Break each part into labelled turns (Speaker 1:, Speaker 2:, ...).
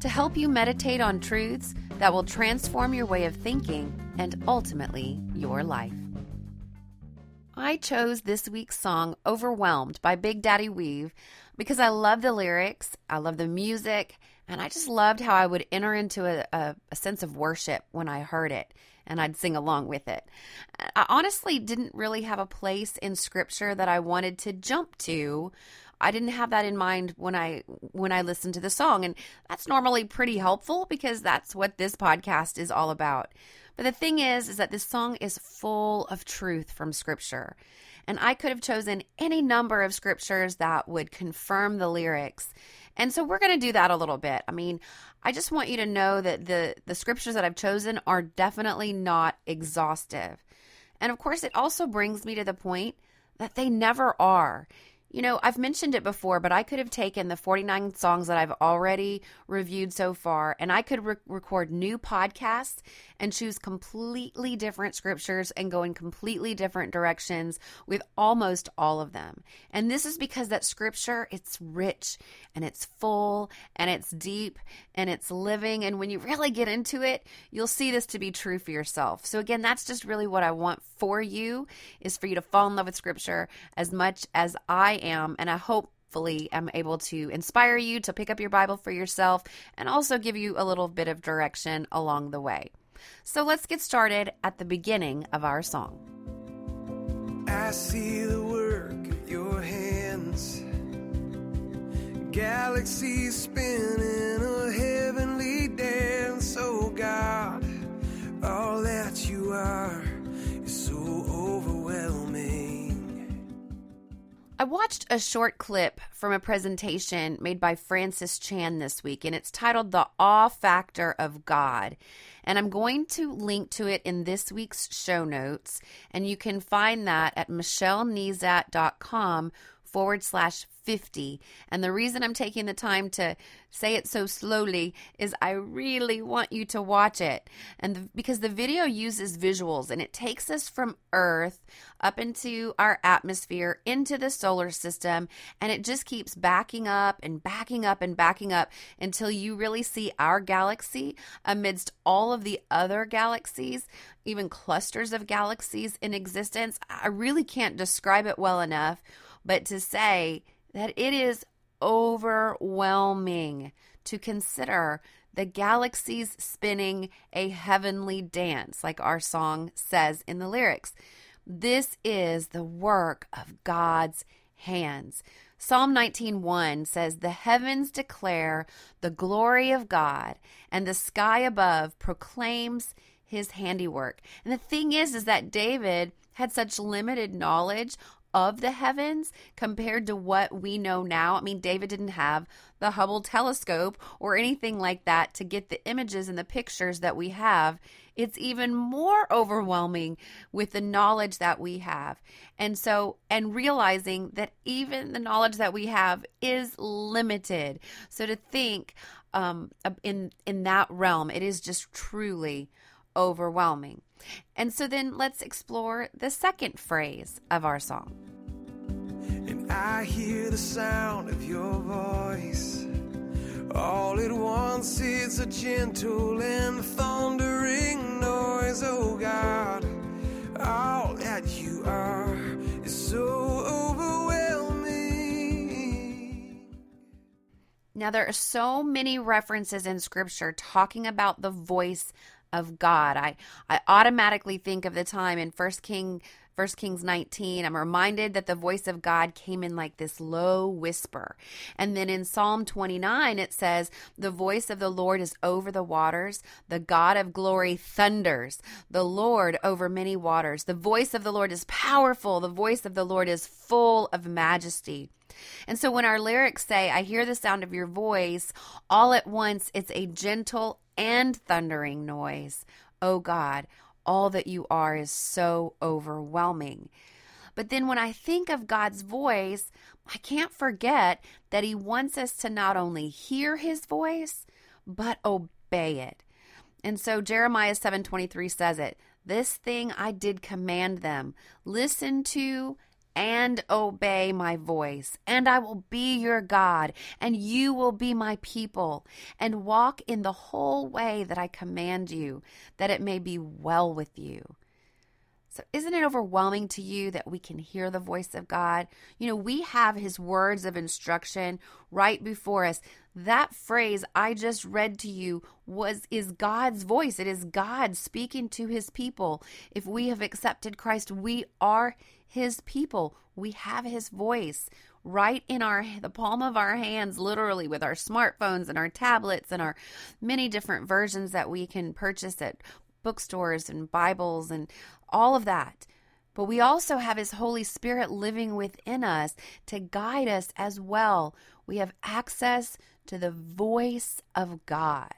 Speaker 1: to help you meditate on truths that will transform your way of thinking and ultimately your life. I chose this week's song Overwhelmed by Big Daddy Weave because I love the lyrics, I love the music, and I just loved how I would enter into a, a, a sense of worship when I heard it and I'd sing along with it. I honestly didn't really have a place in scripture that I wanted to jump to I didn't have that in mind when I when I listened to the song and that's normally pretty helpful because that's what this podcast is all about. But the thing is is that this song is full of truth from scripture. And I could have chosen any number of scriptures that would confirm the lyrics. And so we're going to do that a little bit. I mean, I just want you to know that the the scriptures that I've chosen are definitely not exhaustive. And of course, it also brings me to the point that they never are. You know, I've mentioned it before, but I could have taken the 49 songs that I've already reviewed so far and I could re- record new podcasts and choose completely different scriptures and go in completely different directions with almost all of them. And this is because that scripture, it's rich and it's full and it's deep and it's living. And when you really get into it, you'll see this to be true for yourself. So again, that's just really what I want for you is for you to fall in love with scripture as much as I am. And I hope hopefully am able to inspire you to pick up your Bible for yourself and also give you a little bit of direction along the way. So let's get started at the beginning of our song.
Speaker 2: I see the work of your hands, galaxies spinning a heavenly dance. Oh God, all that you are is so overwhelming.
Speaker 1: I watched a short clip from a presentation made by Francis Chan this week, and it's titled The Awe Factor of God. And I'm going to link to it in this week's show notes, and you can find that at michellenezat.com forward slash 50. And the reason I'm taking the time to say it so slowly is I really want you to watch it. And the, because the video uses visuals and it takes us from Earth up into our atmosphere, into the solar system, and it just keeps backing up and backing up and backing up until you really see our galaxy amidst all of the other galaxies, even clusters of galaxies in existence. I really can't describe it well enough, but to say that it is overwhelming to consider the galaxies spinning a heavenly dance, like our song says in the lyrics. This is the work of God's hands. Psalm 19:1 says, "The heavens declare the glory of God, and the sky above proclaims his handiwork." And the thing is is that David had such limited knowledge of the heavens compared to what we know now. I mean, David didn't have the Hubble telescope or anything like that to get the images and the pictures that we have. It's even more overwhelming with the knowledge that we have. And so, and realizing that even the knowledge that we have is limited. So to think um, in in that realm, it is just truly overwhelming. And so then let's explore the second phrase of our song.
Speaker 2: And I hear the sound of your voice. All at once, it's a gentle and thundering noise. Oh God, all that you are is so overwhelming.
Speaker 1: Now, there are so many references in scripture talking about the voice of God. I, I automatically think of the time in First King First Kings 19, I'm reminded that the voice of God came in like this low whisper. And then in Psalm 29, it says, The voice of the Lord is over the waters. The God of glory thunders. The Lord over many waters. The voice of the Lord is powerful. The voice of the Lord is full of majesty. And so when our lyrics say, I hear the sound of your voice, all at once it's a gentle and thundering noise. Oh God, all that you are is so overwhelming. But then when I think of God's voice, I can't forget that He wants us to not only hear His voice, but obey it. And so Jeremiah 7:23 says it, "This thing I did command them, listen to and obey my voice, and I will be your God, and you will be my people, and walk in the whole way that I command you, that it may be well with you. So, isn't it overwhelming to you that we can hear the voice of God? You know, we have His words of instruction right before us. That phrase I just read to you was is God's voice. It is God speaking to His people. If we have accepted Christ, we are His people. We have His voice right in our the palm of our hands literally with our smartphones and our tablets and our many different versions that we can purchase at bookstores and Bibles and all of that. But we also have His Holy Spirit living within us to guide us as well. We have access to the voice of God.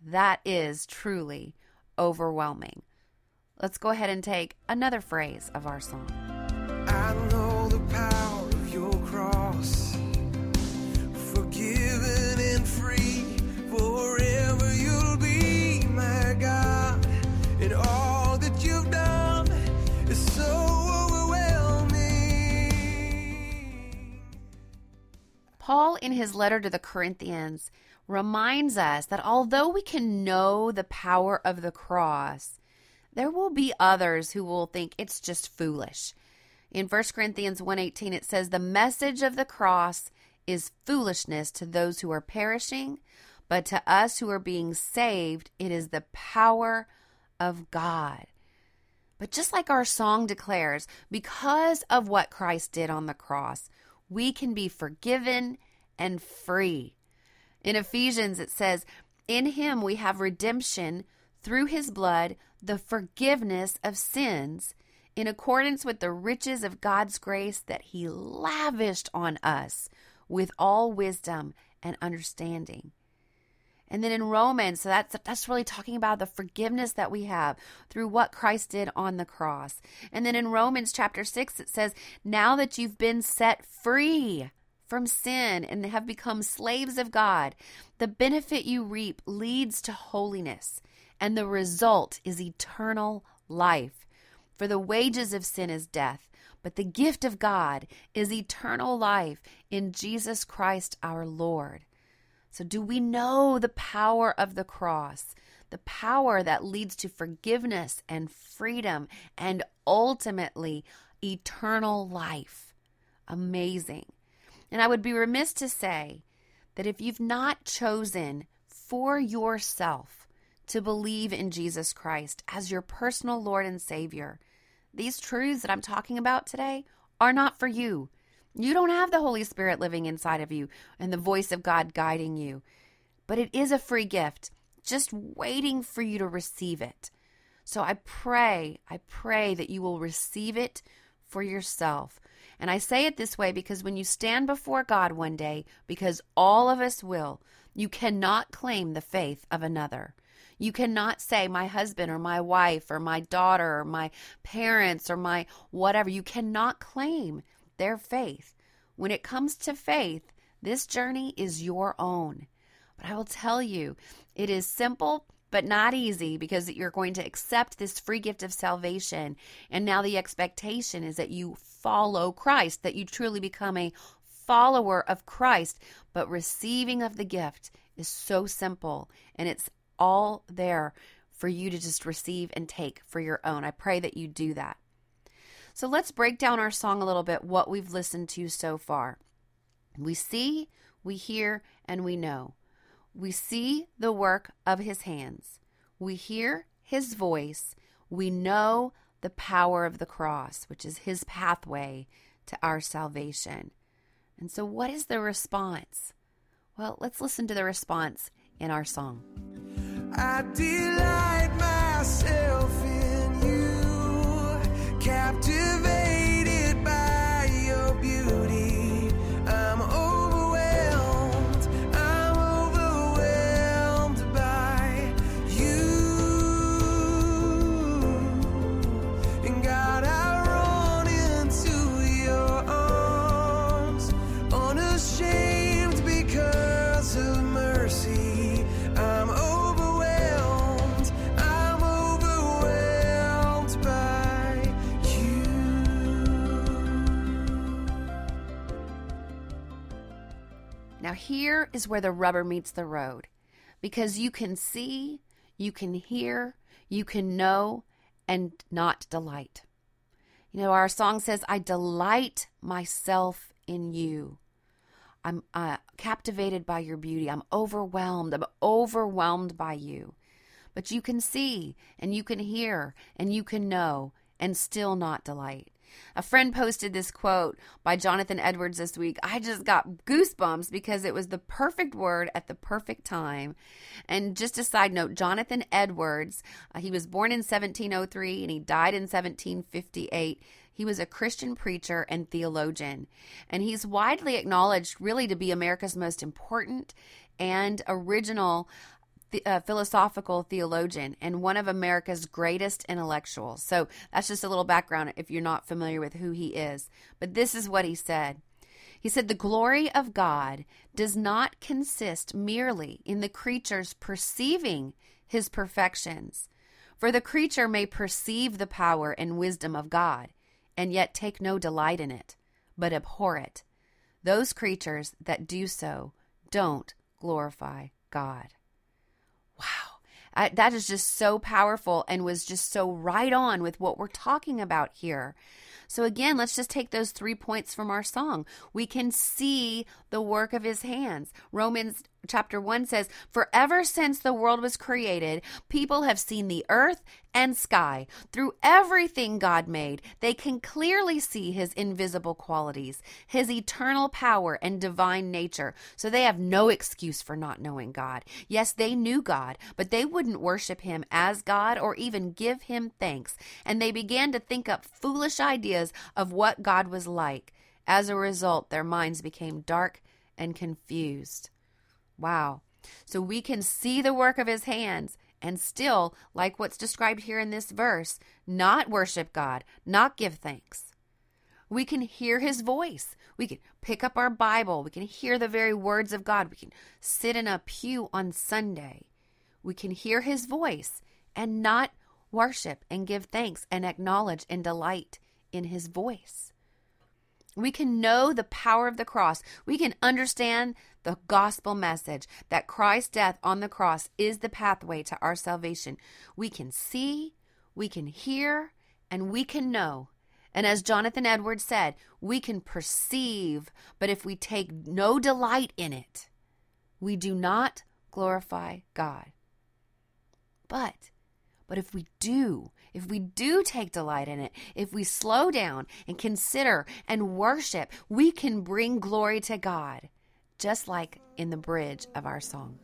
Speaker 1: That is truly overwhelming. Let's go ahead and take another phrase of our song.
Speaker 2: I know the power of your cross, forgiven and free. Forever you'll be my God, and all that you've done is so overwhelming.
Speaker 1: Paul, in his letter to the Corinthians, reminds us that although we can know the power of the cross, there will be others who will think it's just foolish. In 1 Corinthians 1:18 it says the message of the cross is foolishness to those who are perishing, but to us who are being saved it is the power of God. But just like our song declares, because of what Christ did on the cross, we can be forgiven and free. In Ephesians, it says, In him we have redemption through his blood, the forgiveness of sins, in accordance with the riches of God's grace that he lavished on us with all wisdom and understanding. And then in Romans, so that's that's really talking about the forgiveness that we have through what Christ did on the cross. And then in Romans chapter 6 it says, "Now that you've been set free from sin and have become slaves of God, the benefit you reap leads to holiness, and the result is eternal life. For the wages of sin is death, but the gift of God is eternal life in Jesus Christ our Lord." So, do we know the power of the cross? The power that leads to forgiveness and freedom and ultimately eternal life. Amazing. And I would be remiss to say that if you've not chosen for yourself to believe in Jesus Christ as your personal Lord and Savior, these truths that I'm talking about today are not for you. You don't have the Holy Spirit living inside of you and the voice of God guiding you. But it is a free gift, just waiting for you to receive it. So I pray, I pray that you will receive it for yourself. And I say it this way because when you stand before God one day, because all of us will, you cannot claim the faith of another. You cannot say, my husband or my wife or my daughter or my parents or my whatever. You cannot claim their faith. When it comes to faith, this journey is your own. But I will tell you, it is simple but not easy because you're going to accept this free gift of salvation. And now the expectation is that you follow Christ, that you truly become a follower of Christ. But receiving of the gift is so simple and it's all there for you to just receive and take for your own. I pray that you do that. So let's break down our song a little bit, what we've listened to so far. We see, we hear, and we know. We see the work of his hands. We hear his voice. We know the power of the cross, which is his pathway to our salvation. And so, what is the response? Well, let's listen to the response in our song.
Speaker 2: I delight myself in
Speaker 1: here is where the rubber meets the road because you can see, you can hear, you can know, and not delight. You know, our song says, I delight myself in you. I'm uh, captivated by your beauty. I'm overwhelmed. I'm overwhelmed by you. But you can see, and you can hear, and you can know, and still not delight. A friend posted this quote by Jonathan Edwards this week. I just got goosebumps because it was the perfect word at the perfect time. And just a side note Jonathan Edwards, uh, he was born in 1703 and he died in 1758. He was a Christian preacher and theologian. And he's widely acknowledged, really, to be America's most important and original the, uh, philosophical theologian and one of America's greatest intellectuals. So that's just a little background if you're not familiar with who he is. But this is what he said. He said, The glory of God does not consist merely in the creature's perceiving his perfections. For the creature may perceive the power and wisdom of God, and yet take no delight in it, but abhor it. Those creatures that do so don't glorify God. I, that is just so powerful and was just so right on with what we're talking about here. So, again, let's just take those three points from our song. We can see the work of his hands. Romans chapter 1 says, For ever since the world was created, people have seen the earth and sky. Through everything God made, they can clearly see his invisible qualities, his eternal power and divine nature. So they have no excuse for not knowing God. Yes, they knew God, but they wouldn't worship him as God or even give him thanks. And they began to think up foolish ideas of what God was like. As a result, their minds became dark and confused. Wow. So we can see the work of his hands and still, like what's described here in this verse, not worship God, not give thanks. We can hear his voice. We can pick up our Bible. We can hear the very words of God. We can sit in a pew on Sunday. We can hear his voice and not worship and give thanks and acknowledge and delight in his voice. We can know the power of the cross. We can understand the gospel message that Christ's death on the cross is the pathway to our salvation. We can see, we can hear, and we can know. And as Jonathan Edwards said, we can perceive, but if we take no delight in it, we do not glorify God. But but if we do, if we do take delight in it, if we slow down and consider and worship, we can bring glory to God, just like in the bridge of our song.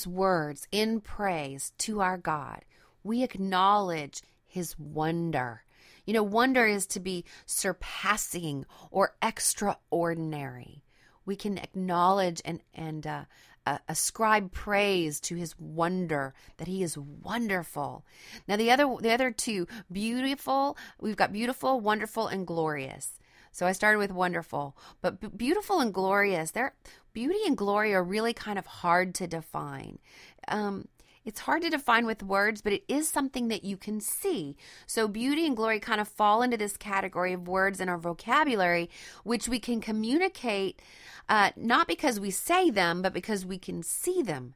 Speaker 1: These words in praise to our God, we acknowledge his wonder. You know, wonder is to be surpassing or extraordinary. We can acknowledge and, and uh, uh, ascribe praise to his wonder that he is wonderful. Now the other the other two beautiful, we've got beautiful, wonderful and glorious. So I started with wonderful, but beautiful and glorious. They're beauty and glory are really kind of hard to define. Um, it's hard to define with words, but it is something that you can see. So, beauty and glory kind of fall into this category of words in our vocabulary, which we can communicate uh, not because we say them, but because we can see them.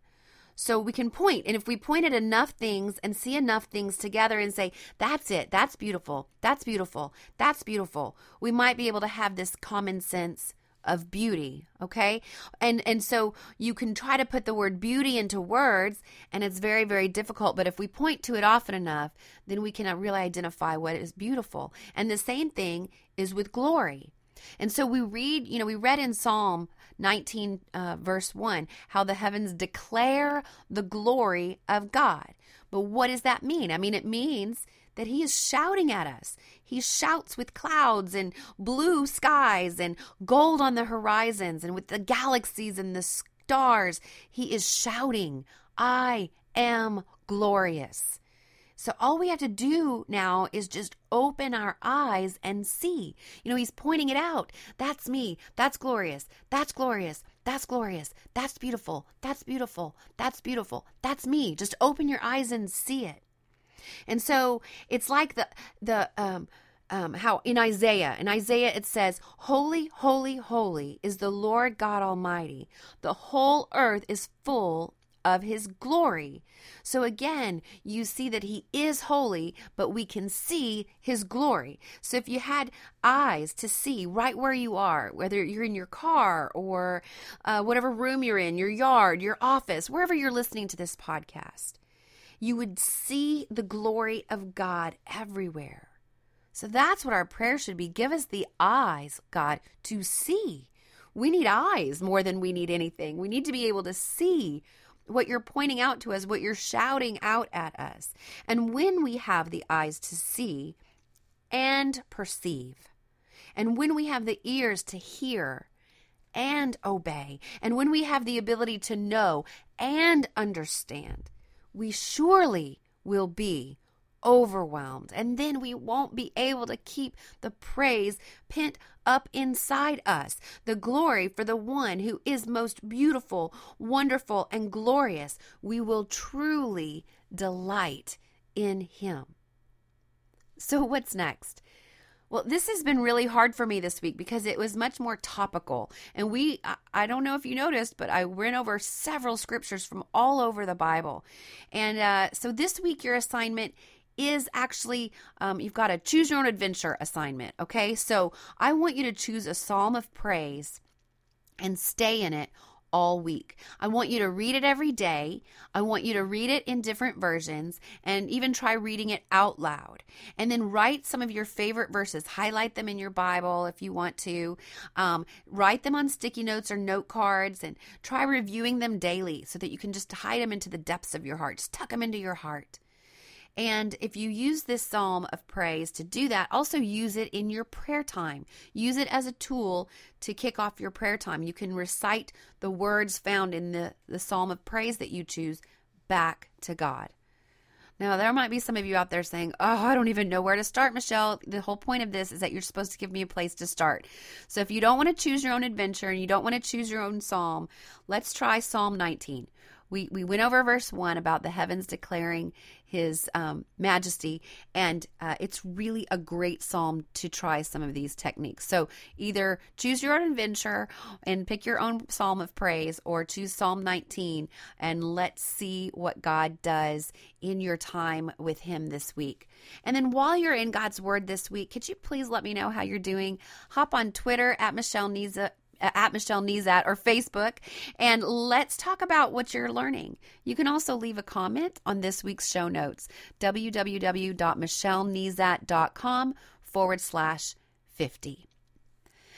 Speaker 1: So we can point, and if we point at enough things and see enough things together and say, that's it, that's beautiful, that's beautiful, that's beautiful, we might be able to have this common sense of beauty okay and and so you can try to put the word beauty into words and it's very very difficult but if we point to it often enough then we can really identify what is beautiful and the same thing is with glory and so we read, you know, we read in Psalm 19, uh, verse 1, how the heavens declare the glory of God. But what does that mean? I mean, it means that he is shouting at us. He shouts with clouds and blue skies and gold on the horizons and with the galaxies and the stars. He is shouting, I am glorious. So all we have to do now is just open our eyes and see. You know, he's pointing it out. That's me. That's glorious. That's glorious. That's glorious. That's beautiful. That's beautiful. That's beautiful. That's me. Just open your eyes and see it. And so it's like the the um um, how in Isaiah, in Isaiah it says, Holy, holy, holy is the Lord God Almighty. The whole earth is full of his glory. So again, you see that he is holy, but we can see his glory. So if you had eyes to see right where you are, whether you're in your car or uh, whatever room you're in, your yard, your office, wherever you're listening to this podcast, you would see the glory of God everywhere. So that's what our prayer should be. Give us the eyes, God, to see. We need eyes more than we need anything. We need to be able to see what you're pointing out to us, what you're shouting out at us. And when we have the eyes to see and perceive, and when we have the ears to hear and obey, and when we have the ability to know and understand, we surely will be overwhelmed. And then we won't be able to keep the praise pent up inside us, the glory for the one who is most beautiful, wonderful, and glorious. We will truly delight in him. So, what's next? Well, this has been really hard for me this week because it was much more topical. And we, I don't know if you noticed, but I went over several scriptures from all over the Bible. And uh, so this week, your assignment is actually um, you've got a choose your own adventure assignment. Okay, so I want you to choose a psalm of praise and stay in it all week. I want you to read it every day. I want you to read it in different versions and even try reading it out loud. And then write some of your favorite verses. Highlight them in your Bible if you want to. Um, write them on sticky notes or note cards and try reviewing them daily so that you can just hide them into the depths of your heart. Just tuck them into your heart. And if you use this psalm of praise to do that, also use it in your prayer time. Use it as a tool to kick off your prayer time. You can recite the words found in the, the psalm of praise that you choose back to God. Now, there might be some of you out there saying, Oh, I don't even know where to start, Michelle. The whole point of this is that you're supposed to give me a place to start. So, if you don't want to choose your own adventure and you don't want to choose your own psalm, let's try Psalm 19 we we went over verse one about the heavens declaring his um, majesty and uh, it's really a great psalm to try some of these techniques. So either choose your own adventure and pick your own psalm of praise or choose psalm 19 and let's see what god does in your time with him this week. And then while you're in god's word this week could you please let me know how you're doing? Hop on twitter at michelle Niza at Michelle Nezat or Facebook, and let's talk about what you're learning. You can also leave a comment on this week's show notes www.michellenezat.com forward slash 50.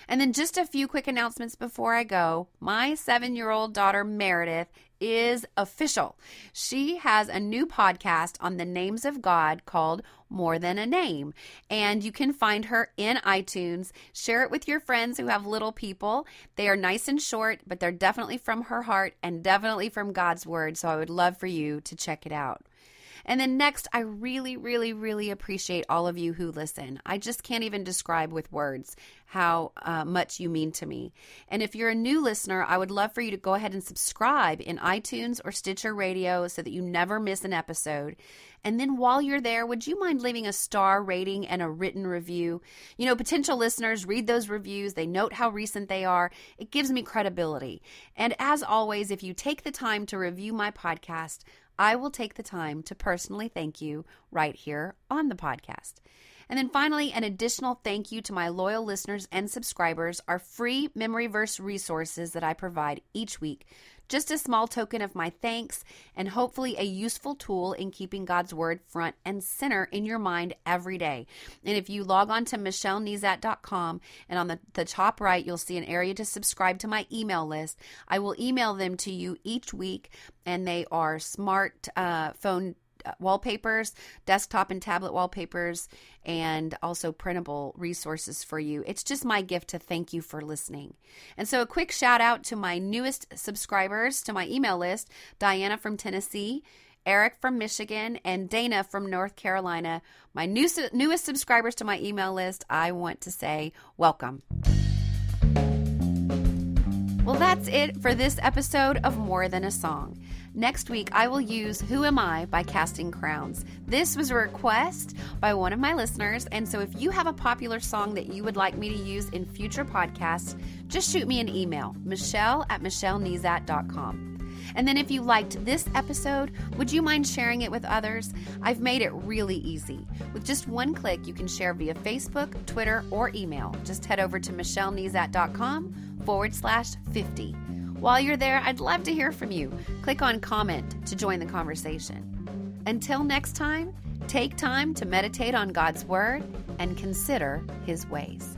Speaker 1: And then just a few quick announcements before I go. My seven year old daughter, Meredith, is official. She has a new podcast on the names of God called More Than a Name. And you can find her in iTunes. Share it with your friends who have little people. They are nice and short, but they're definitely from her heart and definitely from God's Word. So I would love for you to check it out. And then next, I really, really, really appreciate all of you who listen. I just can't even describe with words how uh, much you mean to me. And if you're a new listener, I would love for you to go ahead and subscribe in iTunes or Stitcher Radio so that you never miss an episode. And then while you're there, would you mind leaving a star rating and a written review? You know, potential listeners read those reviews, they note how recent they are. It gives me credibility. And as always, if you take the time to review my podcast, I will take the time to personally thank you right here on the podcast. And then finally, an additional thank you to my loyal listeners and subscribers are free memory verse resources that I provide each week. Just a small token of my thanks and hopefully a useful tool in keeping God's word front and center in your mind every day. And if you log on to michellenezat.com and on the, the top right, you'll see an area to subscribe to my email list. I will email them to you each week, and they are smart uh, phone Uh, wallpapers, desktop and tablet wallpapers, and also printable resources for you. It's just my gift to thank you for listening. And so, a quick shout out to my newest subscribers to my email list Diana from Tennessee. Eric from Michigan and Dana from North Carolina, my new, newest subscribers to my email list, I want to say welcome. Well, that's it for this episode of More Than a Song. Next week, I will use Who Am I by Casting Crowns. This was a request by one of my listeners, and so if you have a popular song that you would like me to use in future podcasts, just shoot me an email, michelle at michellenezat.com. And then if you liked this episode, would you mind sharing it with others? I've made it really easy. With just one click, you can share via Facebook, Twitter, or email. Just head over to michellenezat.com forward slash 50. While you're there, I'd love to hear from you. Click on comment to join the conversation. Until next time, take time to meditate on God's Word and consider His ways.